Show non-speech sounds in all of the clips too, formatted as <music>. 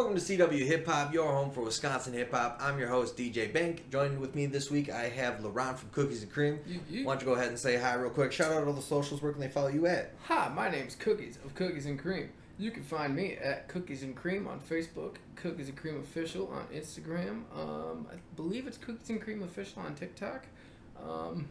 Welcome to CW Hip Hop, your home for Wisconsin hip hop. I'm your host, DJ Bank. Joining with me this week, I have LaRon from Cookies and Creme. You- you- Why don't you go ahead and say hi real quick? Shout out all the socials. Where can they follow you at? Hi, my name's Cookies of Cookies and Creme. You can find me at Cookies and Creme on Facebook, Cookies and Creme Official on Instagram. Um, I believe it's Cookies and Creme Official on TikTok. Um,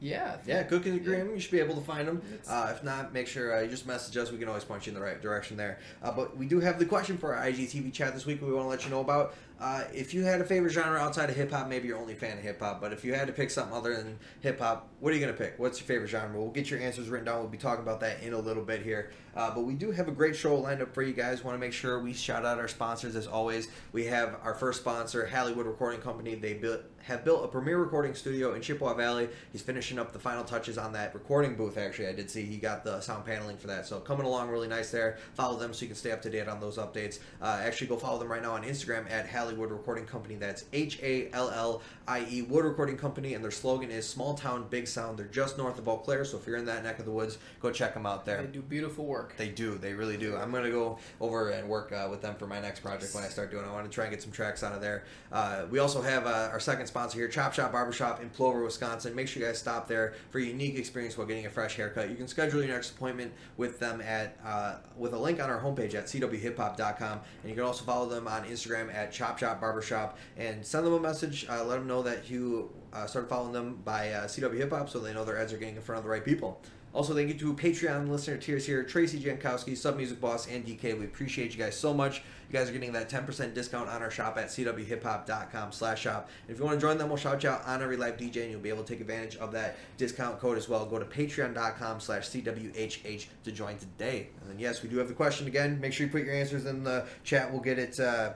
yeah. Yeah, Cookies and yeah. You should be able to find them. Uh, if not, make sure uh, you just message us. We can always point you in the right direction there. Uh, but we do have the question for our IGTV chat this week. We want to let you know about. Uh, if you had a favorite genre outside of hip hop, maybe you're only fan of hip hop. But if you had to pick something other than hip hop, what are you gonna pick? What's your favorite genre? We'll get your answers written down. We'll be talking about that in a little bit here. Uh, but we do have a great show lined up for you guys. Want to make sure we shout out our sponsors as always. We have our first sponsor, Halliewood Recording Company. They built have built a premier recording studio in Chippewa Valley. He's finishing up the final touches on that recording booth. Actually, I did see he got the sound paneling for that. So coming along really nice there. Follow them so you can stay up to date on those updates. Uh, actually, go follow them right now on Instagram at Halliewood Recording Company. That's H A L L I E Wood Recording Company, and their slogan is "Small Town, Big Sound." They're just north of Eau Claire, so if you're in that neck of the woods, go check them out there. They do beautiful work. They do. They really do. I'm gonna go over and work uh, with them for my next project when I start doing. it. I want to try and get some tracks out of there. Uh, we also have uh, our second sponsor here, Chop Shop Barbershop in Plover, Wisconsin. Make sure you guys stop there for a unique experience while getting a fresh haircut. You can schedule your next appointment with them at uh, with a link on our homepage at cwhiphop.com, and you can also follow them on Instagram at Chop Shop Barbershop and send them a message. Uh, let them know that you uh, started following them by uh, CW Hip Hop, so they know their ads are getting in front of the right people. Also, thank you to Patreon listener tiers here, Tracy Jankowski, Submuzik Boss, and DK. We appreciate you guys so much. You guys are getting that 10% discount on our shop at cwhiphop.com slash shop. If you want to join them, we'll shout you out on every live DJ, and you'll be able to take advantage of that discount code as well. Go to patreon.com slash cwhh to join today. And then, yes, we do have the question again. Make sure you put your answers in the chat. We'll get it... Uh,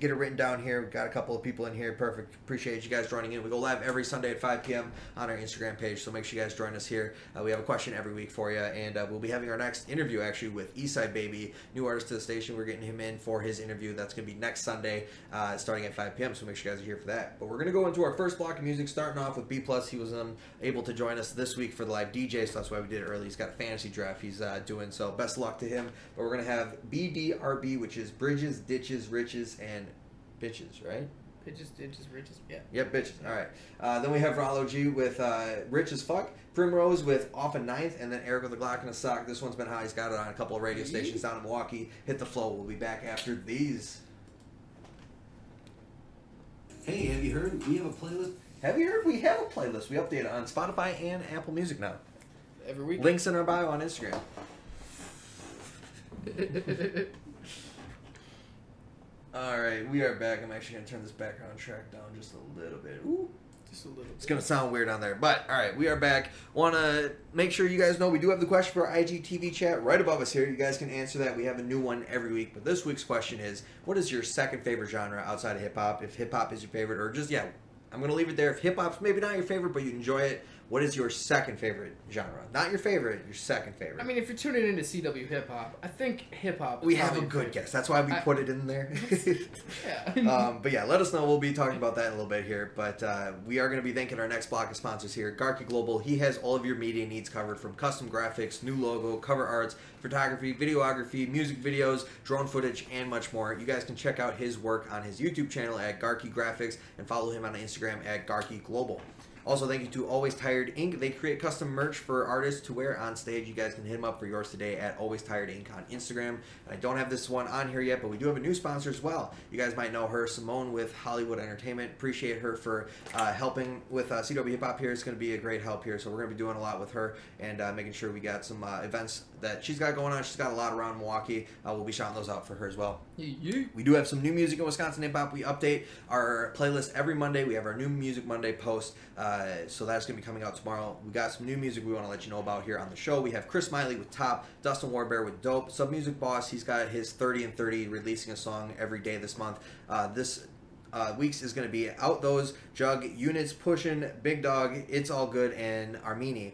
get it written down here. We've got a couple of people in here. Perfect. Appreciate you guys joining in. We go live every Sunday at 5 p.m. on our Instagram page, so make sure you guys join us here. Uh, we have a question every week for you, and uh, we'll be having our next interview actually with Eastside Baby, new artist to the station. We're getting him in for his interview. That's going to be next Sunday, uh, starting at 5 p.m. So make sure you guys are here for that. But we're going to go into our first block of music, starting off with B plus. He was able to join us this week for the live DJ, so that's why we did it early. He's got a fantasy draft he's uh, doing, so best luck to him. But we're going to have BDRB, which is Bridges, Ditches, Riches, and bitches, right? Pitches, ditches, riches. Yeah. Yep, bitches. All right. Uh, then we have Rollo G with uh, Rich as Fuck. Primrose with Off a Ninth. And then Eric with a Glock and a Sock. This one's been high. He's got it on a couple of radio stations down in Milwaukee. Hit the flow. We'll be back after these. Hey, have you heard? We have a playlist. Have you heard? We have a playlist. We update it on Spotify and Apple Music now. Every week. Links in our bio on Instagram. <laughs> All right, we are back. I'm actually going to turn this background track down just a little bit. Ooh. Just a little It's gonna sound weird on there, but all right, we are back. Want to make sure you guys know we do have the question for our IGTV chat right above us here. You guys can answer that. We have a new one every week, but this week's question is: What is your second favorite genre outside of hip hop? If hip hop is your favorite, or just yeah, I'm gonna leave it there. If hip hop's maybe not your favorite, but you enjoy it, what is your second favorite genre? Not your favorite, your second favorite. I mean, if you're tuning into CW Hip Hop, I think hip hop. we have a good guess. That's why we I- put it in there. <laughs> Yeah. um, but yeah, let us know. We'll be talking about that in a little bit here. But uh, we are going to be thanking our next block of sponsors here. Garke Global. He has all of your media needs covered from custom graphics, new logo, cover arts, photography, videography, music videos, drone footage, and much more. You guys can check out his work on his YouTube channel at Garke Graphics and follow him on Instagram at Garke Global. Also, thank you to Always Tired Ink. They create custom merch for artists to wear on stage. You guys can hit them up for yours today at Always Tired Ink. on Instagram. And I don't have this one on here yet, but we do have a new sponsor as well. You guys might know her, Simone with Hollywood Entertainment. Appreciate her for uh, helping with uh, CW Hip Hop here. It's going to be a great help here. So we're going to be doing a lot with her and uh, making sure we got some uh, events that she's got going on. She's got a lot around Milwaukee. Uh, we'll be shouting those out for her as well. You- We do have some new music in Wisconsin hip hop. We update our playlist every Monday. We have our new Music Monday post, uh, so that's gonna be coming out tomorrow. We got some new music we want to let you know about here on the show. We have Chris Smiley with Top, Dustin Warbear with Dope, Submuzik Boss. He's got his 30 and 30 releasing a song every day this month. Uh, this uh, weeks is going to be Out Those, Jugg, Units, Pushing, Big Dog, It's All Good, and Armini.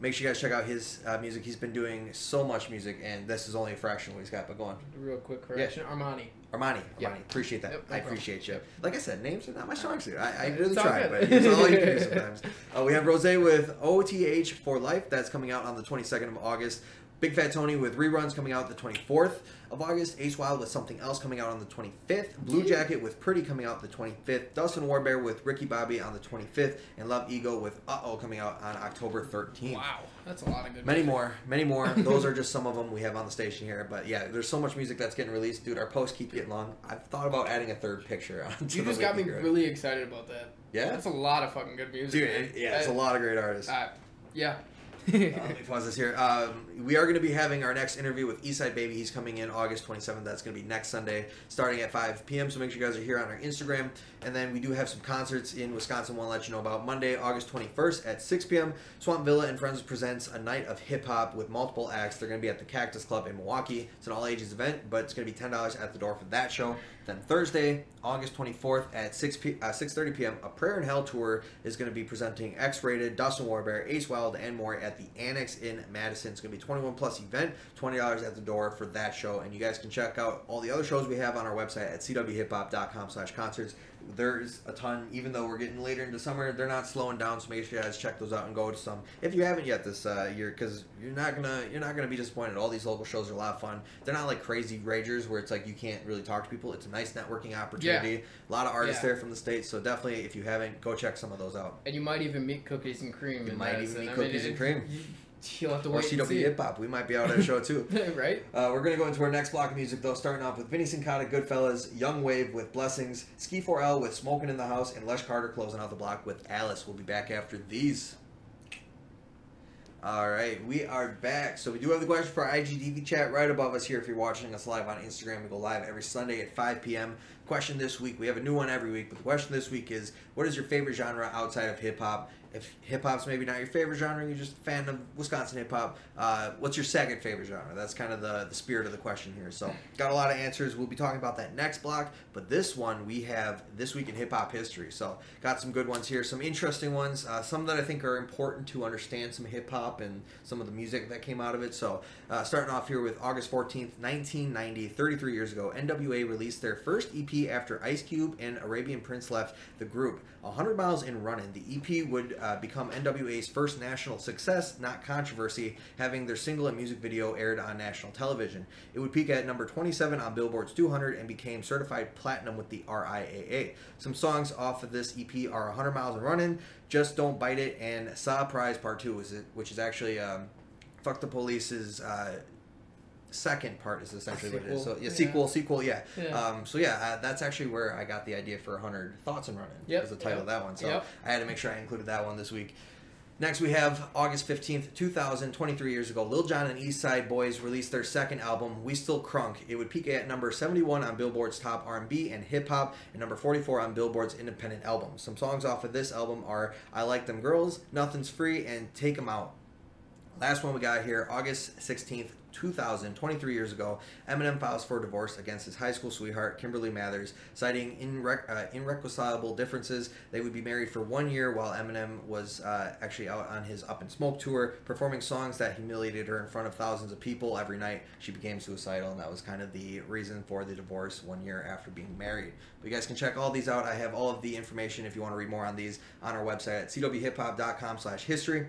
Make sure you guys check out his uh, music. He's been doing so much music, and this is only a fraction of what he's got. But go on. Real quick correction. Armani. Armani, Armani, Yeah. appreciate that. Yep, no I appreciate you. Like I said, names are not my strong suit. I, I really try, good. but it's all you can do <laughs> sometimes. Uh, we have Rose with OTH for Life. That's coming out on the 22nd of August. Big Fat Tony with reruns coming out the 24th of August. Ace Wild with something else coming out on the 25th. BlueJacket with Pretty coming out the 25th. Dustin Warbear with Ricky Bobby on the 25th. And Love Ego with Uh Oh coming out on October 13th. Wow, that's a lot of good. Many music. more, many more. <laughs> Those are just some of them we have on the station here. But yeah, there's so much music that's getting released, dude. Our posts keep getting long. I've thought about adding a third picture. <laughs> Onto You just got me grid. really excited about that. Yeah? that's a lot of fucking good music. dude. man. yeah, it's a I- lot of great artists. Uh, yeah. Uh, let me pause this here. Um, we are going to be having our next interview with Eastside Baby. He's coming in August 27th. That's going to be next Sunday, starting at 5 p.m. So make sure you guys are here on our Instagram. And then we do have some concerts in Wisconsin. We'll let you know about Monday, August 21st at 6 p.m. Swamp Villa and Friends presents a night of hip hop with multiple acts. They're going to be at the Cactus Club in Milwaukee. It's an all ages event, but it's going to be ten dollars at the door for that show. Then Thursday, August 24th at 6 p- uh, 6:30 p.m. A Prayer in Hell tour is going to be presenting X-Rated, Dustin Warbear, Ace Wild, and more at the Annex in Madison. It's going to be 21 plus event, twenty dollars at the door for that show. And you guys can check out all the other shows we have on our website at cwhiphop.com/concerts. There's a ton, even though we're getting later into summer, they're not slowing down. So make sure you guys check those out and go to some if you haven't yet this uh, year, because you're not gonna you're not gonna be disappointed. All these local shows are a lot of fun. They're not like crazy ragers where it's like you can't really talk to people. It's a nice networking opportunity. A lot of artists Yeah. there from the states, so definitely if you haven't, go check some of those out. And you might even meet Cookies and Creme. You might even meet I mean, Cookies and it- Creme. You, you'll have to Or wait CW. Hip Hop, we might be out at a show too. <laughs> right? Uh, we're gonna go into our next block of music though, starting off with Vinny Sincata, Goodfellas, Young Wave with Blessings, Ski 4L with Smoking in the House, and Lesh Carter closing out the block with Alice. We'll be back after these. All right, we are back. So we do have the question for our IGTV chat right above us here. If you're watching us live on Instagram, we go live every Sunday at 5 p.m. Question this week, we have a new one every week, but the question this week is, what is your favorite genre outside of hip hop? If hip hop's maybe not your favorite genre, you're just a fan of Wisconsin hip hop. Uh, what's your second favorite genre? That's kind of the, the spirit of the question here. So got a lot of answers. We'll be talking about that next block, but this one we have this week in hip hop history. So got some good ones here, some interesting ones, uh, some that I think are important to understand some hip hop and some of the music that came out of it. So uh, starting off here with August 14th, 1990, 33 years ago, NWA released their first EP after Ice Cube and Arabian Prince left the group. 100 Miles in Running, the EP would uh, become NWA's first national success, not controversy, having their single and music video aired on national television. It would peak at number 27 on Billboard's 200 and became certified platinum with the RIAA. Some songs off of this EP are 100 Miles in Running, Just Don't Bite It, and Sa Prize Part 2, which is actually um, Fuck the Police's. Uh, second part is essentially what it is. So Sequel. yeah, Yeah. sequel, sequel, yeah. Yeah. Um, so yeah, uh, that's actually where I got the idea for 100 Thoughts and Running. Yep, Is the title yep, of that one. So yep. I had to make sure I included that one this week. Next, we have August 15th, 2000, 23 years ago. Lil Jon and East Side Boys released their second album, We Still Crunk. It would peak at number 71 on Billboard's top R&B and hip hop, and number 44 on Billboard's independent albums. Some songs off of this album are I Like Them Girls, Nothing's Free, and Take 'Em Out. Last one we got here, August 16th, 2000, 23 years ago, Eminem files for divorce against his high school sweetheart, Kimberly Mathers, citing uh, irreconcilable differences. They would be married for one year while Eminem was uh, actually out on his Up in Smoke tour, performing songs that humiliated her in front of thousands of people every night. She became suicidal, and that was kind of the reason for the divorce one year after being married. But you guys can check all these out. I have all of the information if you want to read more on these on our website at cwhiphop.com slash history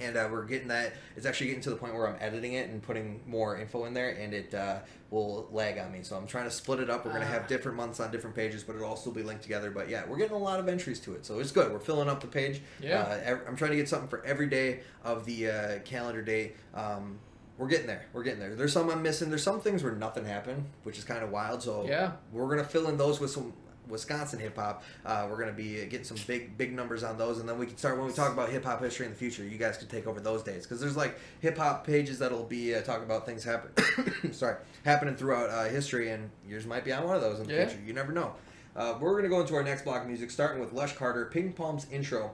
and uh, we're getting that it's actually getting to the point where i'm editing it and putting more info in there and it uh, will lag on me so i'm trying to split it up we're going to have Ah. different months on different pages but it'll all still be linked together but yeah we're getting a lot of entries to it so it's good we're filling up the page Yeah. uh, i'm trying to get something for every day of the uh, calendar day um, we're getting there. We're getting there. There's some I'm missing. There's some things where nothing happened, which is kind of wild. So Yeah. we're gonna fill in those with some Wisconsin hip hop. Uh, we're gonna be getting some big big numbers on those, and then we can start when we talk about hip hop history in the future. You guys can take over those days because there's like hip hop pages that'll be uh, talking about things happen. <coughs> sorry, happening throughout uh, history, and yours might be on one of those in the Yeah. future. You never know. Uh, we're gonna go into our next block of music, starting with Lush Carter, Ping Pong's intro,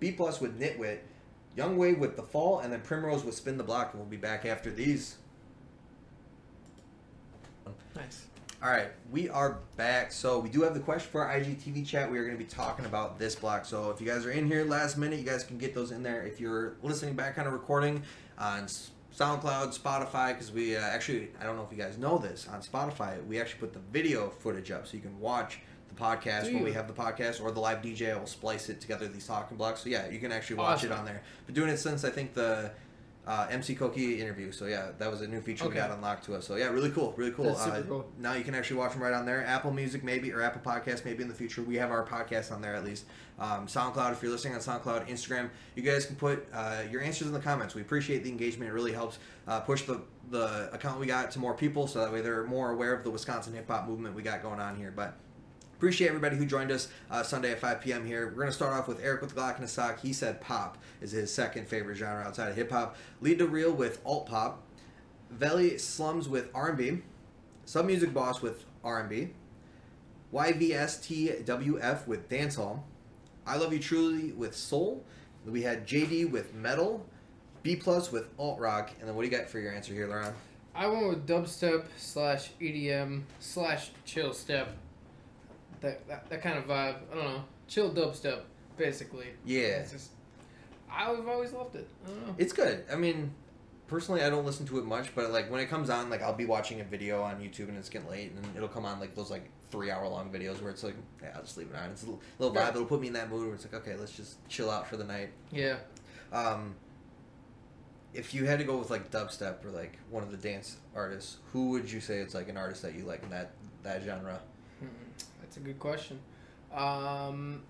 B plus with Nitwit, Young Wave with The Fall, and then Primrose with Spin the Block, and we'll be back after these. Nice. All right, we are back. So we do have the question for our IGTV chat. We are going to be talking about this block. So if you guys are in here last minute, you guys can get those in there. If you're listening back on a recording on SoundCloud, Spotify, because we uh, actually, I don't know if you guys know this, on Spotify, we actually put the video footage up so you can watch the podcast when we have the podcast or the live DJ I will splice it together, these talking blocks. So yeah, you can actually watch it on there. But doing it since I think the uh, MC Koki interview. So yeah, that was a new feature we got unlocked to us. So yeah, really cool, really cool. Uh, cool. Now you can actually watch them right on there. Apple Music maybe or Apple Podcast maybe in the future. We have our podcast on there at least. Um, SoundCloud if you're listening on SoundCloud, Instagram. You guys can put uh, your answers in the comments. We appreciate the engagement. It really helps uh, push the the account we got to more people, so that way they're more aware of the Wisconsin hip hop movement we got going on here. But Appreciate everybody who joined us uh, Sunday at 5 p.m. here. We're going to start off with Eric with Glock in his sock. He said pop is his second favorite genre outside of hip hop. Lead to Real with alt pop. Veli Slums with R&B. Submuzik Boss with R&B. YVSTWF with dancehall. I Love You Truly with soul. We had JD with metal. B plus with alt rock. And then what do you got for your answer here, LaRon? I went with dubstep slash EDM slash chill step. That, that that kind of vibe. I don't know. Chill dubstep, basically. Yeah. It's just, I've always loved it. I don't know. It's good. I mean, personally, I don't listen to it much, but like when it comes on, like I'll be watching a video on YouTube and it's getting late, and it'll come on like those like three hour long videos where it's like, yeah, I'll just leave it on. It's a little, little vibe. It'll put me in that mood where it's like, okay, let's just chill out for the night. Yeah. Um, if you had to go with like dubstep or like one of the dance artists, who would you say it's like an artist that you like in that that genre? Hmm, That's a good question. Um,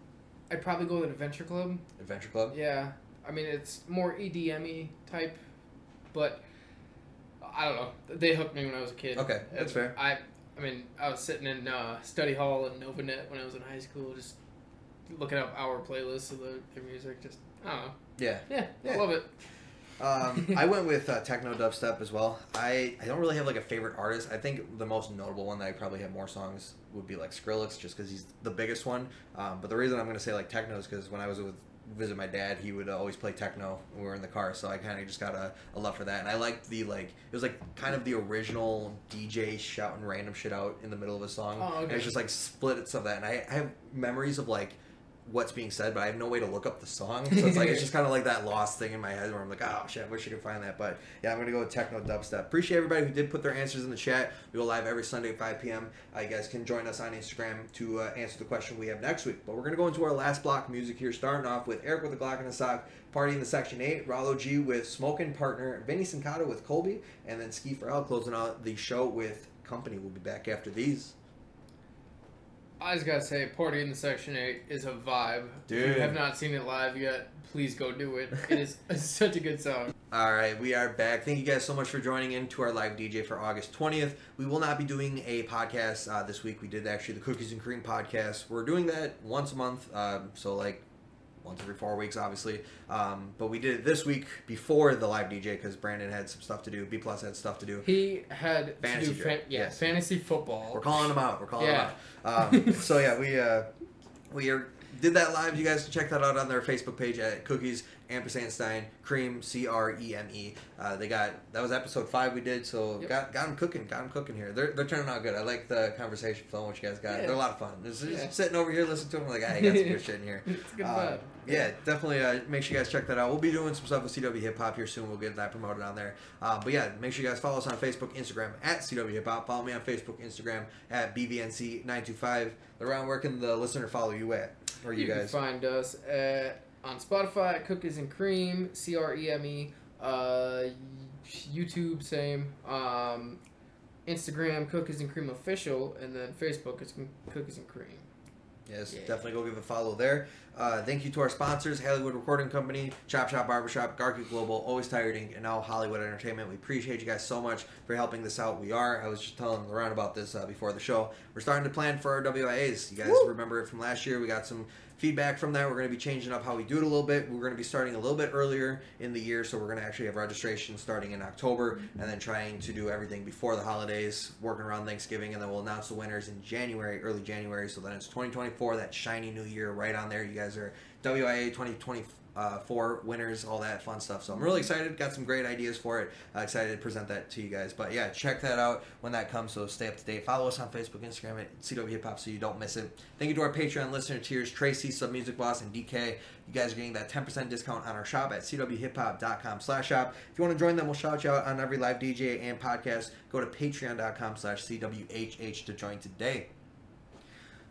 I'd probably go with an Adventure Club. Adventure Club. Yeah, I mean it's more EDM type, but I don't know. They hooked me when I was a kid. Okay, that's fair. I, I mean, I was sitting in uh, study hall in Novanet when I was in high school, just looking up our playlists of the, their music. Just I don't know. Yeah. Yeah, Yeah. I love it. Um, <laughs> I went with uh, techno dubstep as well. I, I don't really have like a favorite artist. I think the most notable one that I probably have more songs would be like Skrillex, just because he's the biggest one. Um, but the reason I'm going to say like techno is because when I was with visit my dad, he would always play techno when we were in the car. So I kind of just got a, a love for that. And I liked the like it was like kind of the original DJ shouting random shit out in the middle of a song. Oh, okay. And it's just like splits of that. And I, I have memories of like what's being said, but I have no way to look up the song. So it's like it's <laughs> just kind of like that lost thing in my head where I'm like, oh shit, I wish I could find that. But yeah, I'm gonna go with techno dubstep. Appreciate everybody who did put their answers in the chat. We go live every Sunday at 5 p.m. Uh, you guys can join us on Instagram to uh, answer the question we have next week. But we're gonna go into our last block music here, starting off with Eric with the Glock in the sock, party in the section eight, Rollo G with Smoking Partner, Vinny Sincato with Colby, and then Ski for L closing out the show with Company. We'll be back after these. I just gotta say, Party in the Section Eight is a vibe. Dude. If you have not seen it live yet, please go do it. It is <laughs> <laughs> such a good song. All right, we are back. Thank you guys so much for joining in to our live DJ for August 20th. We will not be doing a podcast uh, this week. We did actually the Cookies and Creme podcast. We're doing that once a month, um, so like once every four weeks, obviously. Um, but we did it this week before the live DJ because Brandon had some stuff to do. B Plus had stuff to do. He had Fantasy to do fan- yeah, yes. fantasy football. We're calling them out. We're calling Yeah. them out. Um, <laughs> so yeah, we uh, we are, did that live. You guys can check that out on their Facebook page at Cookies Ampersand Stein Creme C R E M E. Uh, They got that was episode five we did. So Yep. got got them cooking. Got them cooking here. They're they're turning out good. I like the conversation flowing. What you guys got? Yeah. They're a lot of fun. Just, just sitting over here listening to them like, you got some good shit in here. <laughs> It's good Uh, yeah, definitely. Uh, make sure you guys check that out. We'll be doing some stuff with CW Hip Hop here soon. We'll get that promoted on there. Uh, but yeah, make sure you guys follow us on Facebook, Instagram at CW Hip Hop. Follow me on Facebook, Instagram at BVNC925. Around where can the listener follow you at? Or you, can guys? find us at, on Spotify at Cookies and Creme, C R E M E. Uh, YouTube, same. Um, Instagram, Cookies and Creme Official, and then Facebook, it's Cookies and Creme. Yes, Yeah. definitely go give a follow there. Uh, thank you to our sponsors, Halliewood Recording Company, Chop Shop Barbershop, Garke Global, Always Tired Ink., and now Hollywood Entertainment. We appreciate you guys so much for helping this out. We are. I was just telling LaRon about this uh, before the show. We're starting to plan for our WIAs. You guys Woo! remember it from last year. We got some feedback from that. We're going to be changing up how we do it a little bit. We're going to be starting a little bit earlier in the year, so we're going to actually have registration starting in October mm-hmm. and then trying to do everything before the holidays, working around Thanksgiving, and then we'll announce the winners in January, early January. So then it's 2024, that shiny new year right on there. You guys are WIA 2024 winners, all that fun stuff. So I'm really excited. Got some great ideas for it. Uh, excited to present that to you guys. But yeah, check that out when that comes. So stay up to date. Follow us on Facebook, Instagram at CW Hip Hop so you don't miss it. Thank you to our Patreon listener tiers, Tracy, Submuzik Boss, and DK. You guys are getting that 10% discount on our shop at cwhiphop.com slash shop. If you want to join them, we'll shout you out on every live DJ and podcast. Go to patreon.com slash cwhh to join today.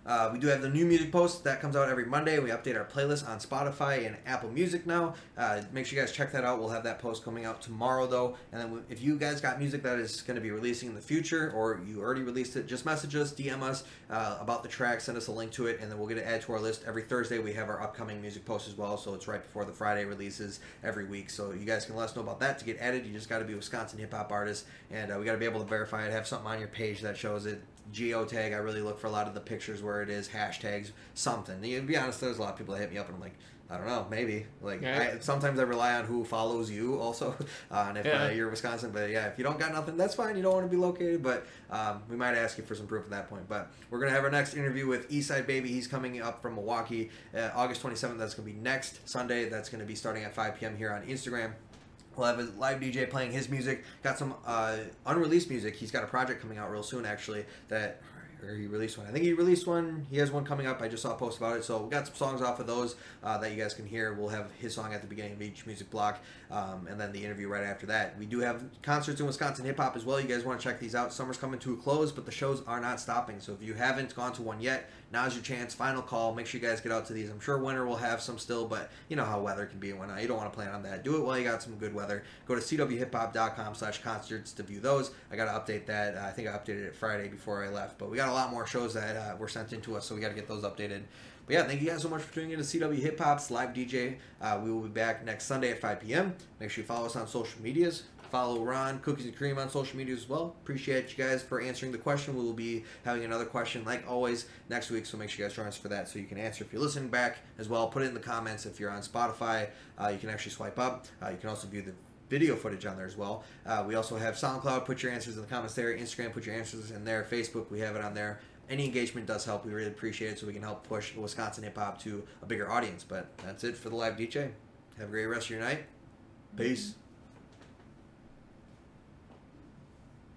Uh, we do have the new music post that comes out every Monday. We update our playlist on Spotify and Apple Music now. Uh, make sure you guys check that out. We'll have that post coming out tomorrow, though. And then if you guys got music that is going to be releasing in the future, or you already released it, just message us, DM us uh, about the track, send us a link to it, and then we'll get it added to our list. Every Thursday, we have our upcoming music post as well, so it's right before the Friday releases every week. So you guys can let us know about that to get added. You just got to be a Wisconsin hip hop artist, and uh, we got to be able to verify it, have something on your page that shows it geotag. I really look for a lot of the pictures where it is hashtags, something. To be honest, there's a lot of people that hit me up and I'm like, I don't know, maybe. Like Yeah. I, sometimes I rely on who follows you also, <laughs> uh, and if Yeah. uh, you're Wisconsin. But yeah, if you don't got nothing, that's fine. You don't want to be located, but um, we might ask you for some proof at that point. But we're gonna have our next interview with Eastside Baby. He's coming up from Milwaukee, uh, August 27th. That's gonna be next Sunday. That's gonna be starting at 5 p.m. here on Instagram. We'll have a live DJ playing his music. Got some uh, unreleased music. He's got a project coming out real soon, actually. That or he released one. I think he released one. He has one coming up. I just saw a post about it. So we got some songs off of those uh, that you guys can hear. We'll have his song at the beginning of each music block, um, and then the interview right after that. We do have concerts in Wisconsin hip hop as well. You guys want to check these out. Summer's coming to a close, but the shows are not stopping. So if you haven't gone to one yet, now's your chance. Final call. Make sure you guys get out to these. I'm sure winter will have some still, but you know how weather can be and whatnot. You don't want to plan on that. Do it while you got some good weather. Go to cwhiphop.com slash concerts to view those. I got to update that. Uh, I think I updated it Friday before I left, but we got a lot more shows that uh, were sent into us, so we got to get those updated. But yeah, thank you guys so much for tuning in to CW Hip Hop's live DJ. Uh, we will be back next Sunday at 5 p.m. Make sure you follow us on social medias. Follow Ron Cookies and Creme on social media as well. Appreciate you guys for answering the question. We will be having another question, like always, next week. So make sure you guys join us for that, so you can answer if you're listening back as well. Put it in the comments if you're on Spotify. Uh, you can actually swipe up. Uh, you can also view the video footage on there as well. Uh, we also have SoundCloud. Put your answers in the comments there. Instagram. Put your answers in there. Facebook. We have it on there. Any engagement does help. We really appreciate it, so we can help push Wisconsin hip hop to a bigger audience. But that's it for the live DJ. Have a great rest of your night. Peace.